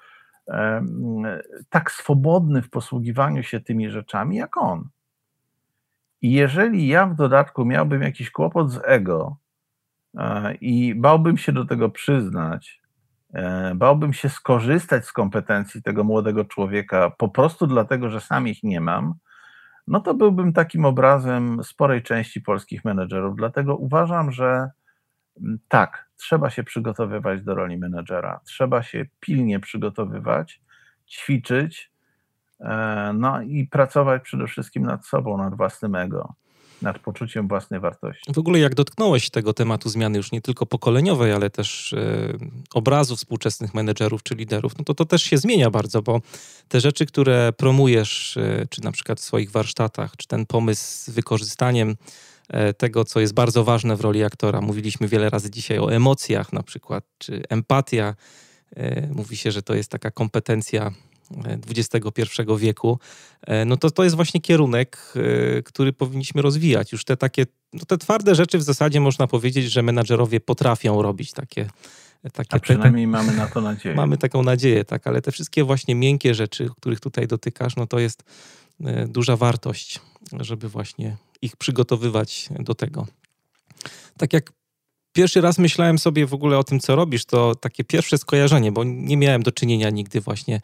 tak swobodny w posługiwaniu się tymi rzeczami jak on. I jeżeli ja w dodatku miałbym jakiś kłopot z ego, i bałbym się do tego przyznać, e, bałbym się skorzystać z kompetencji tego młodego człowieka po prostu dlatego, że sam ich nie mam, no to byłbym takim obrazem sporej części polskich menedżerów. Dlatego uważam, że tak, trzeba się przygotowywać do roli menedżera, trzeba się pilnie przygotowywać, ćwiczyć, e, no i pracować przede wszystkim nad sobą, nad własnym ego nad poczuciem własnej wartości. W ogóle jak dotknąłeś tego tematu zmiany już nie tylko pokoleniowej, ale też e, obrazu współczesnych menedżerów czy liderów, no to to też się zmienia bardzo, bo te rzeczy, które promujesz, e, czy na przykład w swoich warsztatach, czy ten pomysł z wykorzystaniem e, tego, co jest bardzo ważne w roli aktora. Mówiliśmy wiele razy dzisiaj o emocjach na przykład, czy empatia. Mówi się, że to jest taka kompetencja XXI wieku, e, no to to jest właśnie kierunek, e, który powinniśmy rozwijać. Już te takie, no te twarde rzeczy w zasadzie można powiedzieć, że menadżerowie potrafią robić takie takie, A przynajmniej te, mamy na to nadzieję. Mamy taką nadzieję, tak, ale te wszystkie właśnie miękkie rzeczy, których tutaj dotykasz, no to jest e, duża wartość, żeby właśnie ich przygotowywać do tego. Tak jak pierwszy raz myślałem sobie w ogóle o tym, co robisz, to takie pierwsze skojarzenie, bo nie miałem do czynienia nigdy właśnie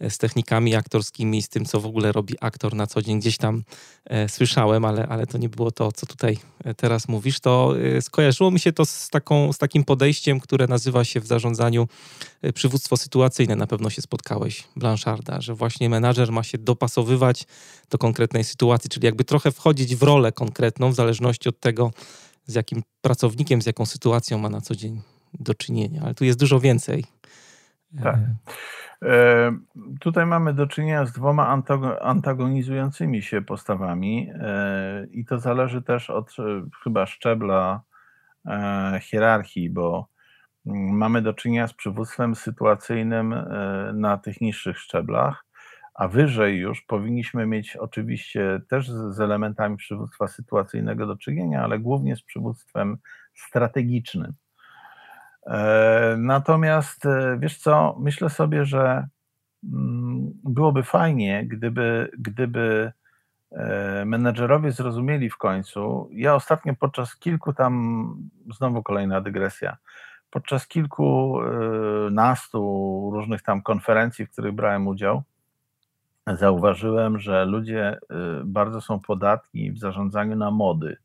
e, z technikami aktorskimi, z tym, co w ogóle robi aktor na co dzień. Gdzieś tam e, słyszałem, ale, ale to nie było to, co tutaj e, teraz mówisz. To e, skojarzyło mi się to z, taką, z takim podejściem, które nazywa się w zarządzaniu e, przywództwo sytuacyjne. Na pewno się spotkałeś, Blancharda, że właśnie menadżer ma się dopasowywać do konkretnej sytuacji, czyli jakby trochę wchodzić w rolę konkretną w zależności od tego, z jakim pracownikiem, z jaką sytuacją ma na co dzień do czynienia. Ale tu jest dużo więcej. Tak. E, tutaj mamy do czynienia z dwoma antagonizującymi się postawami e, i to zależy też od e, chyba szczebla hierarchii, bo mm, mamy do czynienia z przywództwem sytuacyjnym na tych niższych szczeblach, a wyżej już powinniśmy mieć oczywiście też z elementami przywództwa sytuacyjnego do czynienia, ale głównie z przywództwem strategicznym. E, natomiast e, wiesz co, myślę sobie, że mm, byłoby fajnie, gdyby, gdyby e, menedżerowie zrozumieli w końcu. Ja ostatnio podczas kilku tam, znowu kolejna dygresja, podczas kilku nastu różnych tam konferencji, w których brałem udział, zauważyłem, że ludzie y, bardzo są podatni w zarządzaniu na mody.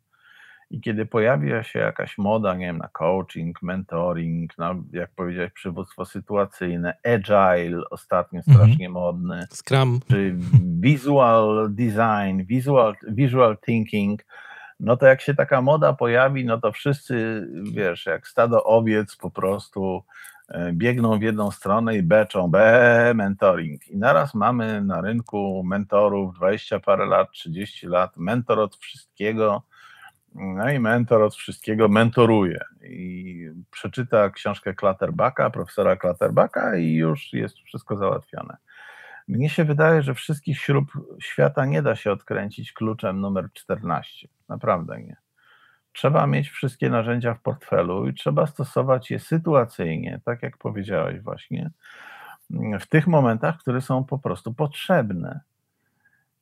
I kiedy pojawia się jakaś moda, nie wiem, na coaching, mentoring, na, jak powiedziałeś, przywództwo sytuacyjne, agile, ostatnio mhm. strasznie modny, Scrum, czy visual design, visual, visual thinking, no to jak się taka moda pojawi, no to wszyscy, wiesz, jak stado owiec po prostu biegną w jedną stronę i beczą, be, mentoring. I naraz mamy na rynku mentorów 20 parę lat, 30 lat, mentor od wszystkiego, no i mentor od wszystkiego mentoruje. I przeczyta książkę Clutterbacka, profesora Clutterbacka i już jest wszystko załatwione. Mnie się wydaje, że wszystkich śrub świata nie da się odkręcić kluczem numer 14. Naprawdę nie. Trzeba mieć wszystkie narzędzia w portfelu i trzeba stosować je sytuacyjnie, tak jak powiedziałeś właśnie, w tych momentach, które są po prostu potrzebne.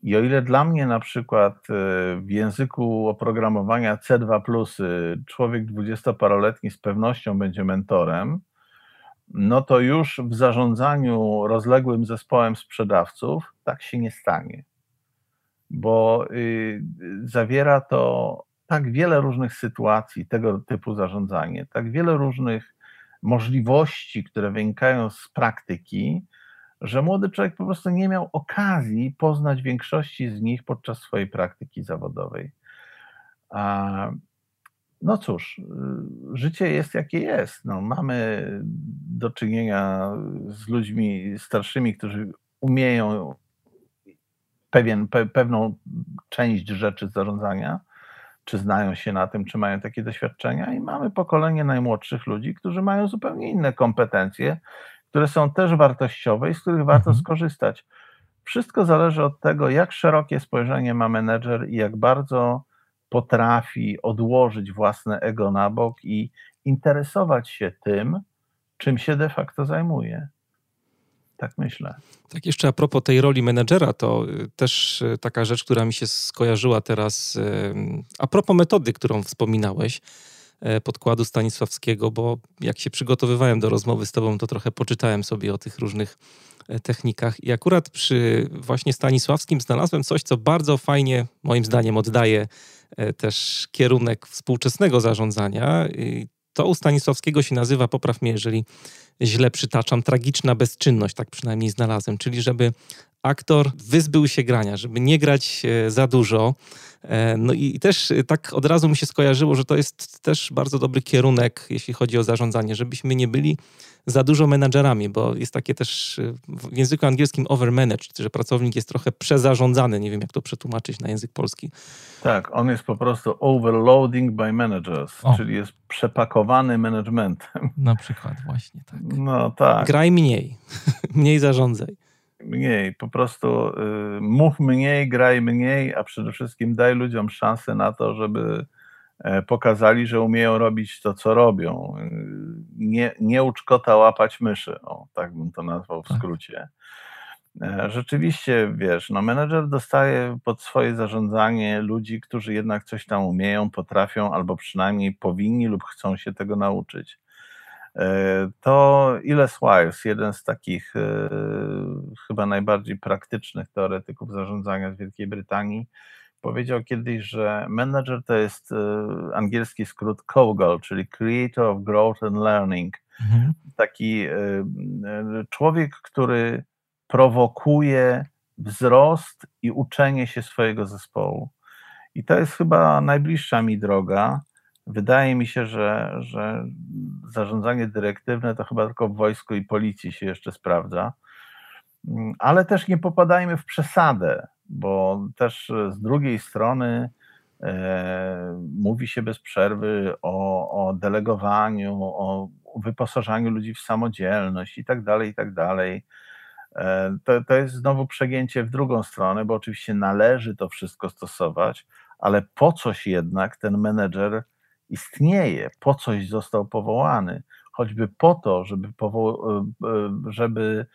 I o ile dla mnie na przykład e, w języku oprogramowania C2, człowiek dwudziestoparoletni z pewnością będzie mentorem, no to już w zarządzaniu rozległym zespołem sprzedawców tak się nie stanie, bo y, zawiera to tak wiele różnych sytuacji, tego typu zarządzanie, tak wiele różnych możliwości, które wynikają z praktyki, że młody człowiek po prostu nie miał okazji poznać większości z nich podczas swojej praktyki zawodowej. No cóż, życie jest jakie jest. No, mamy do czynienia z ludźmi starszymi, którzy umieją pewien, pe, pewną część rzeczy zarządzania, czy znają się na tym, czy mają takie doświadczenia, i mamy pokolenie najmłodszych ludzi, którzy mają zupełnie inne kompetencje, które są też wartościowe i z których warto mhm. skorzystać. Wszystko zależy od tego, jak szerokie spojrzenie ma menedżer i jak bardzo potrafi odłożyć własne ego na bok i interesować się tym, czym się de facto zajmuje. Tak myślę. Tak jeszcze a propos tej roli menedżera, to y, też y, taka rzecz, która mi się skojarzyła teraz, y, a propos metody, którą wspominałeś, podkładu Stanisławskiego, bo jak się przygotowywałem do rozmowy z tobą, to trochę poczytałem sobie o tych różnych technikach i akurat przy właśnie Stanisławskim znalazłem coś, co bardzo fajnie, moim zdaniem, oddaje też kierunek współczesnego zarządzania. To u Stanisławskiego się nazywa, popraw mnie, jeżeli źle przytaczam, tragiczna bezczynność, tak przynajmniej znalazłem, czyli żeby aktor wyzbył się grania, żeby nie grać e, za dużo. E, no i też e, tak od razu mi się skojarzyło, że to jest też bardzo dobry kierunek, jeśli chodzi o zarządzanie, żebyśmy nie byli za dużo menadżerami, bo jest takie też w języku angielskim overmanaged, że pracownik jest trochę przezarządzany. Nie wiem, jak to przetłumaczyć na język polski. Tak, on jest po prostu overloading by managers, o. czyli jest przepakowany managementem. Na przykład, właśnie tak. No tak. Graj mniej, mniej zarządzaj. Mniej, po prostu y, mów mniej, graj mniej, a przede wszystkim daj ludziom szansę na to, żeby E, pokazali, że umieją robić to, co robią. Nie, nie ucz kota łapać myszy, o, tak bym to nazwał w tak. skrócie. E, rzeczywiście, wiesz, no menedżer dostaje pod swoje zarządzanie ludzi, którzy jednak coś tam umieją, potrafią, albo przynajmniej powinni lub chcą się tego nauczyć. E, to Iles Wires, jeden z takich e, chyba najbardziej praktycznych teoretyków zarządzania z Wielkiej Brytanii, powiedział kiedyś, że menedżer to jest angielski skrót COGOL, czyli Creator of Growth and Learning. Mhm. Taki człowiek, który prowokuje wzrost i uczenie się swojego zespołu. I to jest chyba najbliższa mi droga. Wydaje mi się, że, że zarządzanie dyrektywne to chyba tylko w wojsku i policji się jeszcze sprawdza. Ale też nie popadajmy w przesadę, bo też z drugiej strony e, mówi się bez przerwy o, o delegowaniu, o wyposażaniu ludzi w samodzielność i tak dalej, i tak dalej. E, to, to jest znowu przegięcie w drugą stronę, bo oczywiście należy to wszystko stosować, ale po coś jednak ten menedżer istnieje, po coś został powołany, choćby po to, żeby, powo- e, e, żeby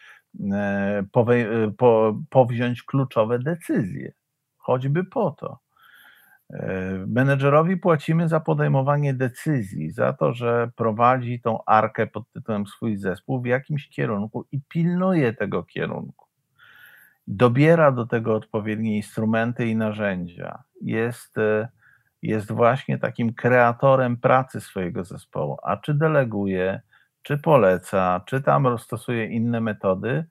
powe- po, powziąć kluczowe decyzje, choćby po to. Menedżerowi płacimy za podejmowanie decyzji, za to, że prowadzi tą arkę pod tytułem swój zespół w jakimś kierunku i pilnuje tego kierunku. Dobiera do tego odpowiednie instrumenty i narzędzia. Jest, e, jest właśnie takim kreatorem pracy swojego zespołu. A czy deleguje, czy poleca, czy tam stosuje inne metody,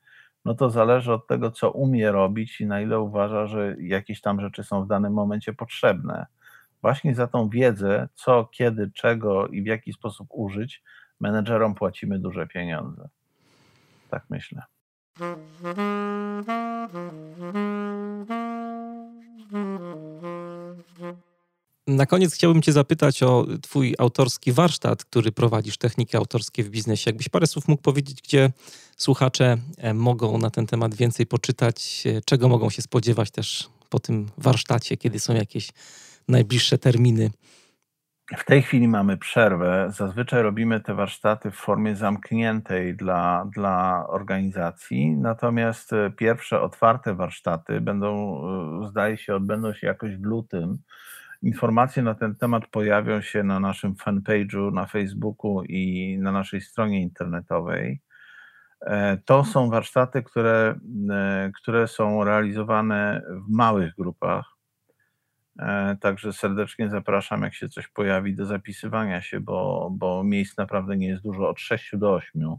no to zależy od tego, co umie robić i na ile uważa, że jakieś tam rzeczy są w danym momencie potrzebne. Właśnie za tą wiedzę, co, kiedy, czego i w jaki sposób użyć, menedżerom płacimy duże pieniądze. Tak myślę. Na koniec chciałbym Cię zapytać o Twój autorski warsztat, który prowadzisz, techniki autorskie w biznesie. Jakbyś parę słów mógł powiedzieć, gdzie słuchacze e, mogą na ten temat więcej poczytać, e, czego mogą się spodziewać też po tym warsztacie, kiedy są jakieś najbliższe terminy? W tej chwili mamy przerwę. Zazwyczaj robimy te warsztaty w formie zamkniętej dla, dla organizacji, natomiast e, pierwsze otwarte warsztaty będą, zdaje się, odbędą się jakoś w lutym Informacje na ten temat pojawią się na naszym fanpage'u na Facebooku i na naszej stronie internetowej. E, to są warsztaty, które, e, które są realizowane w małych grupach. E, także serdecznie zapraszam, jak się coś pojawi, do zapisywania się, bo, bo miejsc naprawdę nie jest dużo, od 6 do 8.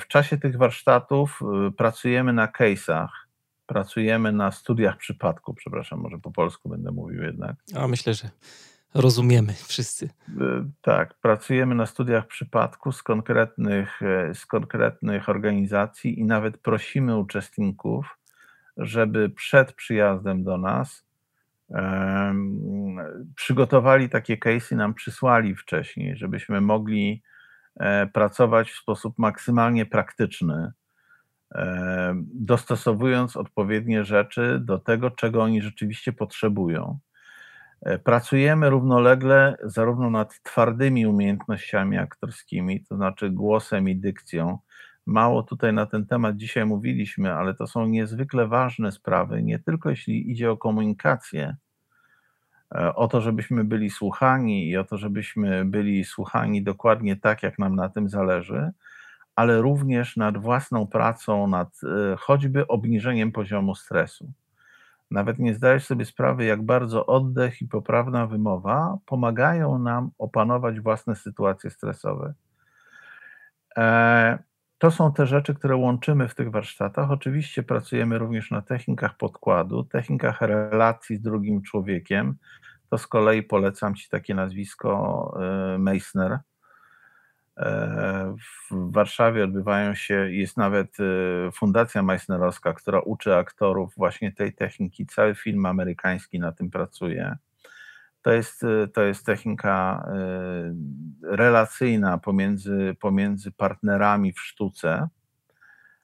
W czasie tych warsztatów pracujemy na case'ach pracujemy na studiach przypadku, przepraszam, może po polsku będę mówił jednak. A myślę, że rozumiemy wszyscy. E, tak, pracujemy na studiach przypadku z konkretnych, e, z konkretnych organizacji i nawet prosimy uczestników, żeby przed przyjazdem do nas przygotowali takie case i nam przysłali wcześniej, żebyśmy mogli e, pracować w sposób maksymalnie praktyczny dostosowując odpowiednie rzeczy do tego, czego oni rzeczywiście potrzebują. E, pracujemy równolegle zarówno nad twardymi umiejętnościami aktorskimi, to znaczy głosem i dykcją. Mało tutaj na ten temat dzisiaj mówiliśmy, ale to są niezwykle ważne sprawy, nie tylko jeśli idzie o komunikację, e, o to, żebyśmy byli słuchani i o to, żebyśmy byli słuchani dokładnie tak, jak nam na tym zależy, ale również nad własną pracą, nad e, choćby obniżeniem poziomu stresu. Nawet nie zdajesz sobie sprawy, jak bardzo oddech i poprawna wymowa pomagają nam opanować własne sytuacje stresowe. E, to są te rzeczy, które łączymy w tych warsztatach. Oczywiście pracujemy również na technikach podkładu, technikach relacji z drugim człowiekiem. To z kolei polecam Ci takie nazwisko e, Meissner w Warszawie odbywają się, jest nawet e, Fundacja Meissnerowska, która uczy aktorów właśnie tej techniki. Cały film amerykański na tym pracuje. To jest, e, to jest technika e, relacyjna pomiędzy, pomiędzy partnerami w sztuce.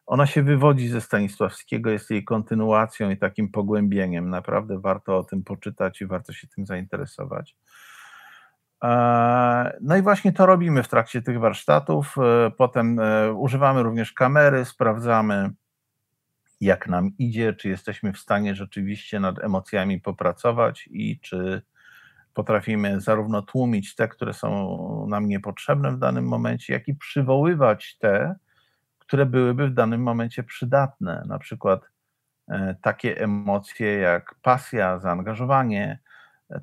Ona się wywodzi ze Stanisławskiego, jest jej kontynuacją i takim pogłębieniem. Naprawdę warto o tym poczytać i warto się tym zainteresować. E, no i właśnie to robimy w trakcie tych warsztatów. E, potem e, używamy również kamery, sprawdzamy, jak nam idzie, czy jesteśmy w stanie rzeczywiście nad emocjami popracować i czy potrafimy zarówno tłumić te, które są nam niepotrzebne w danym momencie, jak i przywoływać te, które byłyby w danym momencie przydatne. Na przykład takie emocje jak pasja, zaangażowanie,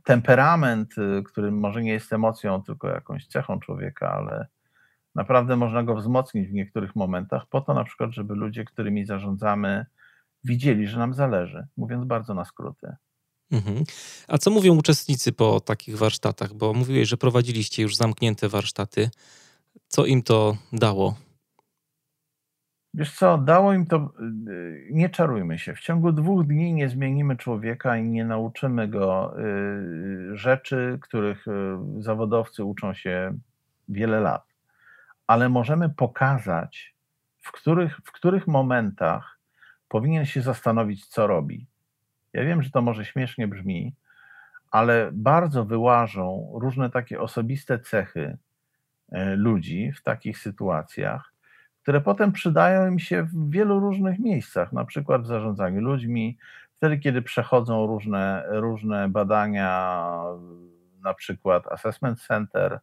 temperament, y, który może nie jest emocją, tylko jakąś cechą człowieka, ale naprawdę można go wzmocnić w niektórych momentach, po to na przykład, żeby ludzie, którymi zarządzamy, widzieli, że nam zależy, mówiąc bardzo na skróty. Mhm. A co mówią uczestnicy po takich warsztatach? Bo mówiłeś, że prowadziliście już zamknięte warsztaty. Co im to dało? Wiesz co, dało im to, y, nie czarujmy się, w ciągu dwóch dni nie zmienimy człowieka i nie nauczymy go y, rzeczy, których y, zawodowcy uczą się wiele lat. Ale możemy pokazać, w których, w których momentach powinien się zastanowić, co robi. Ja wiem, że to może śmiesznie brzmi, ale bardzo wyłażą różne takie osobiste cechy ludzi w takich sytuacjach, które potem przydają im się w wielu różnych miejscach, na przykład w zarządzaniu ludźmi, wtedy, kiedy przechodzą różne, różne badania, na przykład Assessment Center,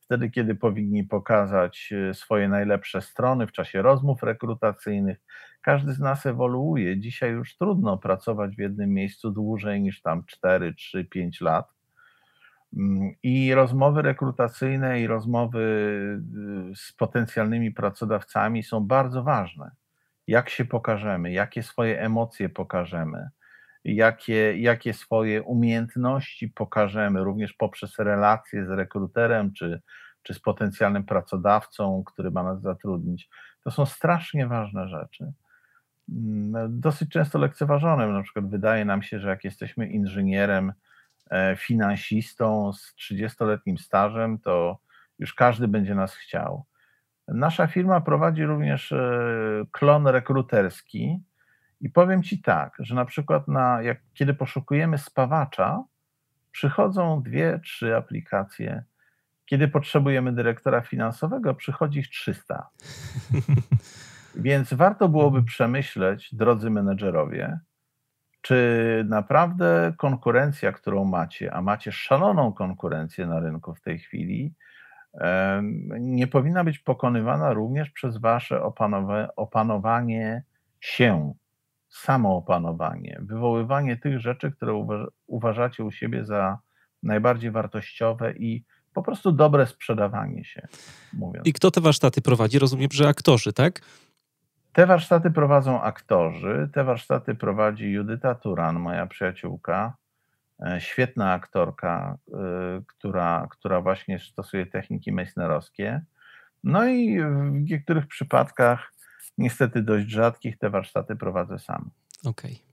wtedy, kiedy powinni pokazać e, swoje najlepsze strony w czasie rozmów rekrutacyjnych. Każdy z nas ewoluuje. Dzisiaj już trudno pracować w jednym miejscu dłużej niż tam 4, 3, 5 lat. Mm, I rozmowy rekrutacyjne i rozmowy y, z potencjalnymi pracodawcami są bardzo ważne. Jak się pokażemy, jakie swoje emocje pokażemy, jakie, jakie swoje umiejętności pokażemy, również poprzez relacje z rekruterem czy, czy z potencjalnym pracodawcą, który ma nas zatrudnić. To są strasznie ważne rzeczy. Mm, dosyć często lekceważone. Na przykład wydaje nam się, że jak jesteśmy inżynierem, finansistą z 30-letnim stażem, to już każdy będzie nas chciał. Nasza firma prowadzi również e, klon rekruterski i powiem Ci tak, że na przykład na, jak, kiedy poszukujemy spawacza, przychodzą dwie, trzy aplikacje. Kiedy potrzebujemy dyrektora finansowego, przychodzi ich 300. Więc warto byłoby przemyśleć, drodzy menedżerowie, czy naprawdę konkurencja, którą macie, a macie szaloną konkurencję na rynku w tej chwili, nie powinna być pokonywana również przez wasze opanowanie się, samoopanowanie, wywoływanie tych rzeczy, które uważacie u siebie za najbardziej wartościowe i po prostu dobre sprzedawanie się. Mówiąc. I kto te warsztaty prowadzi? Rozumiem, że aktorzy, tak? Te warsztaty prowadzą aktorzy, te warsztaty prowadzi Judyta Turan, moja przyjaciółka, e, świetna aktorka, e, która, która właśnie stosuje techniki meissnerowskie. No i w niektórych przypadkach, niestety dość rzadkich, te warsztaty prowadzę sam. Okej. Okay.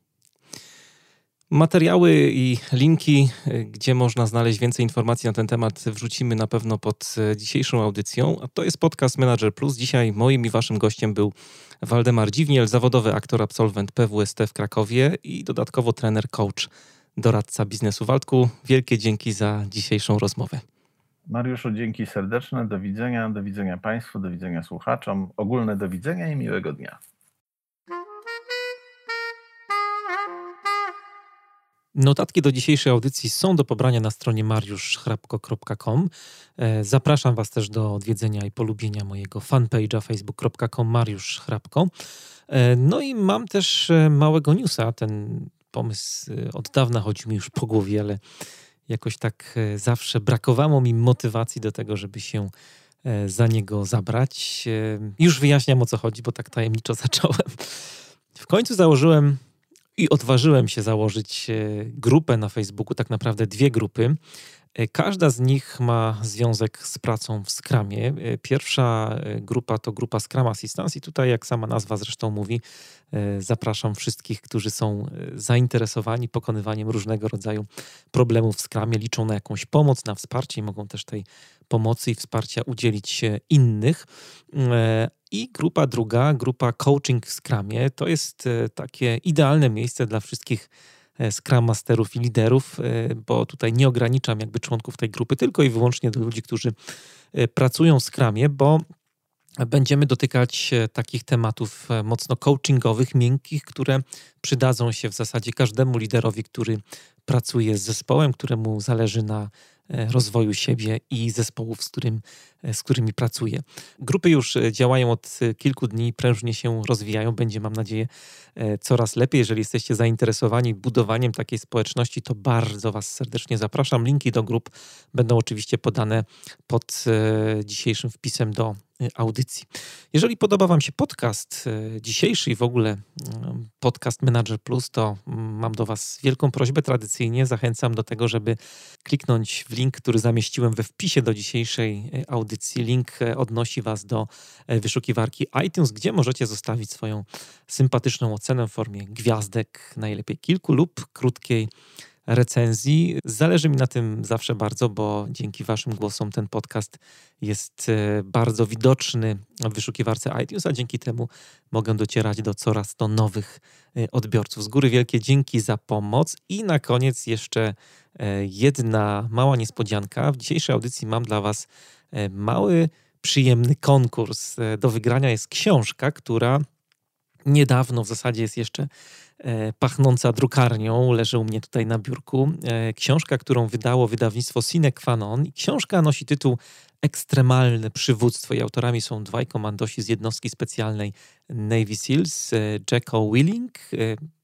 Materiały i linki, e, gdzie można znaleźć więcej informacji na ten temat, wrzucimy na pewno pod dzisiejszą audycją. A to jest podcast Manager Plus. Dzisiaj moim i waszym gościem był Waldemar Dziwniel, zawodowy aktor, absolwent PWST w Krakowie i dodatkowo trener, coach, doradca biznesu. Waldku, wielkie dzięki za dzisiejszą rozmowę. Mariuszu, dzięki serdeczne. Do widzenia, do widzenia Państwu, do widzenia słuchaczom. Ogólne do widzenia i miłego dnia. Notatki do dzisiejszej audycji są do pobrania na stronie mariuszchrapko.com. E, zapraszam Was też do odwiedzenia i polubienia mojego fanpage'a facebook.com Mariusz Chrapko. E, no i mam też e, małego newsa. Ten pomysł od dawna chodzi mi już po głowie, ale jakoś tak zawsze brakowało mi motywacji do tego, żeby się za niego zabrać. Już wyjaśniam o co chodzi, bo tak tajemniczo zacząłem. W końcu założyłem i odważyłem się założyć e, grupę na Facebooku, tak naprawdę dwie grupy. E, każda z nich ma związek z pracą w Scrumie. E, pierwsza grupa to grupa Scrum Assistance i tutaj, jak sama nazwa zresztą mówi, zapraszam wszystkich, którzy są zainteresowani pokonywaniem różnego rodzaju problemów w Scrumie, liczą na jakąś pomoc, na wsparcie i mogą też tej pomocy i wsparcia udzielić innych. I grupa druga, grupa coaching w Scrumie, to jest e, takie idealne miejsce dla wszystkich e, Scrum Masterów i liderów, e, bo tutaj nie ograniczam jakby członków tej grupy tylko i wyłącznie do ludzi, którzy pracują w Scrumie, bo będziemy dotykać e, takich tematów e, mocno coachingowych, miękkich, które przydadzą się w zasadzie każdemu liderowi, który pracuje z zespołem, któremu zależy na e, rozwoju siebie i zespołów, z, którym, z którymi pracuje. Grupy już działają od kilku dni, prężnie się rozwijają. Będzie, mam nadzieję, coraz lepiej. Jeżeli jesteście zainteresowani budowaniem takiej społeczności, to bardzo Was serdecznie zapraszam. Linki do grup będą oczywiście podane pod dzisiejszym wpisem do audycji. Jeżeli podoba Wam się podcast y, dzisiejszy i w ogóle y, podcast Manager Plus, to mm, mam do Was wielką prośbę. Tradycyjnie zachęcam do tego, żeby kliknąć w link, który zamieściłem we wpisie do dzisiejszej audycji. Link odnosi Was do wyszukiwarki iTunes, gdzie możecie zostawić swoją sympatyczną ocenę w formie gwiazdek, najlepiej kilku lub krótkiej recenzji. Zależy mi na tym zawsze bardzo, bo dzięki Waszym głosom ten podcast jest e, bardzo widoczny w wyszukiwarce iTunes, a dzięki temu mogę docierać do coraz to nowych e, odbiorców. Z góry wielkie dzięki za pomoc i na koniec jeszcze e, jedna mała niespodzianka. W dzisiejszej audycji mam dla Was mały, przyjemny konkurs. Do wygrania jest książka, która niedawno w zasadzie jest jeszcze pachnąca drukarnią, leży u mnie tutaj na biurku. E, książka, którą wydało wydawnictwo Sine Qua Non. Książka nosi tytuł Ekstremalne przywództwo i autorami są dwaj komandosi z jednostki specjalnej Navy Seals, e, Jacko Willing,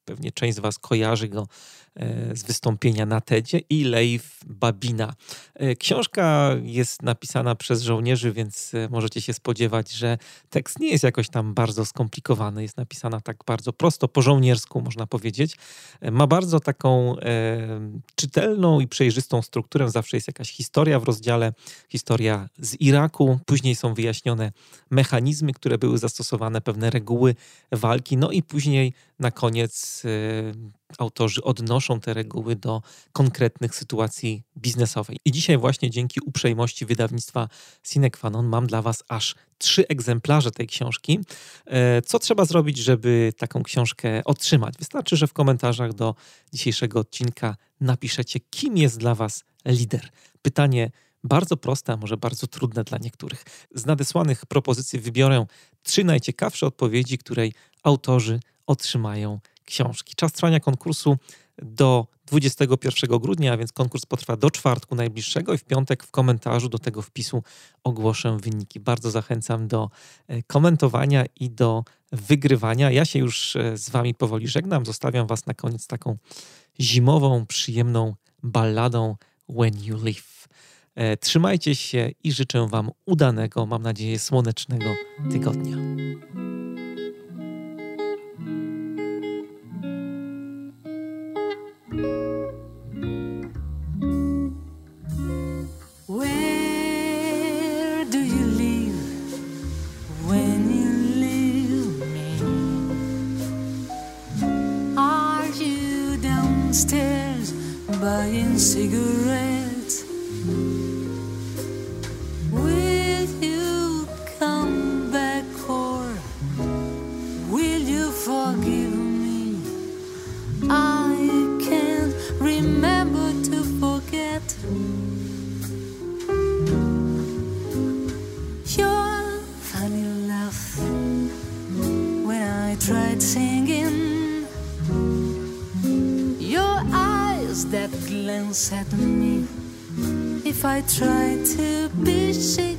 pewnie część z Was kojarzy go E, z wystąpienia na TEDzie i Leif Babina. E, książka jest napisana przez żołnierzy, więc e, możecie się spodziewać, że tekst nie jest jakoś tam bardzo skomplikowany. Jest napisana tak bardzo prosto, po żołniersku można powiedzieć. Ma bardzo taką e, czytelną i przejrzystą strukturę. Zawsze jest jakaś historia w rozdziale, historia z Iraku. Później są wyjaśnione mechanizmy, które były zastosowane, pewne reguły walki. No i później na koniec e, autorzy odnoszą te reguły do konkretnych sytuacji biznesowej. I dzisiaj właśnie dzięki uprzejmości wydawnictwa Sine Qua non mam dla Was aż trzy egzemplarze tej książki. E, co trzeba zrobić, żeby taką książkę otrzymać? Wystarczy, że w komentarzach do dzisiejszego odcinka napiszecie, kim jest dla Was lider. Pytanie bardzo proste, a może bardzo trudne dla niektórych. Z nadesłanych propozycji wybiorę trzy najciekawsze odpowiedzi, której autorzy otrzymają książki. Czas trwania konkursu do 21 grudnia, a więc konkurs potrwa do czwartku najbliższego i w piątek w komentarzu do tego wpisu ogłoszę wyniki. Bardzo zachęcam do e, komentowania i do wygrywania. Ja się już e, z Wami powoli żegnam. Zostawiam Was na koniec taką zimową, przyjemną balladą When You Live. E, trzymajcie się i życzę Wam udanego, mam nadzieję, słonecznego tygodnia. Buying cigarettes. If I try to be chic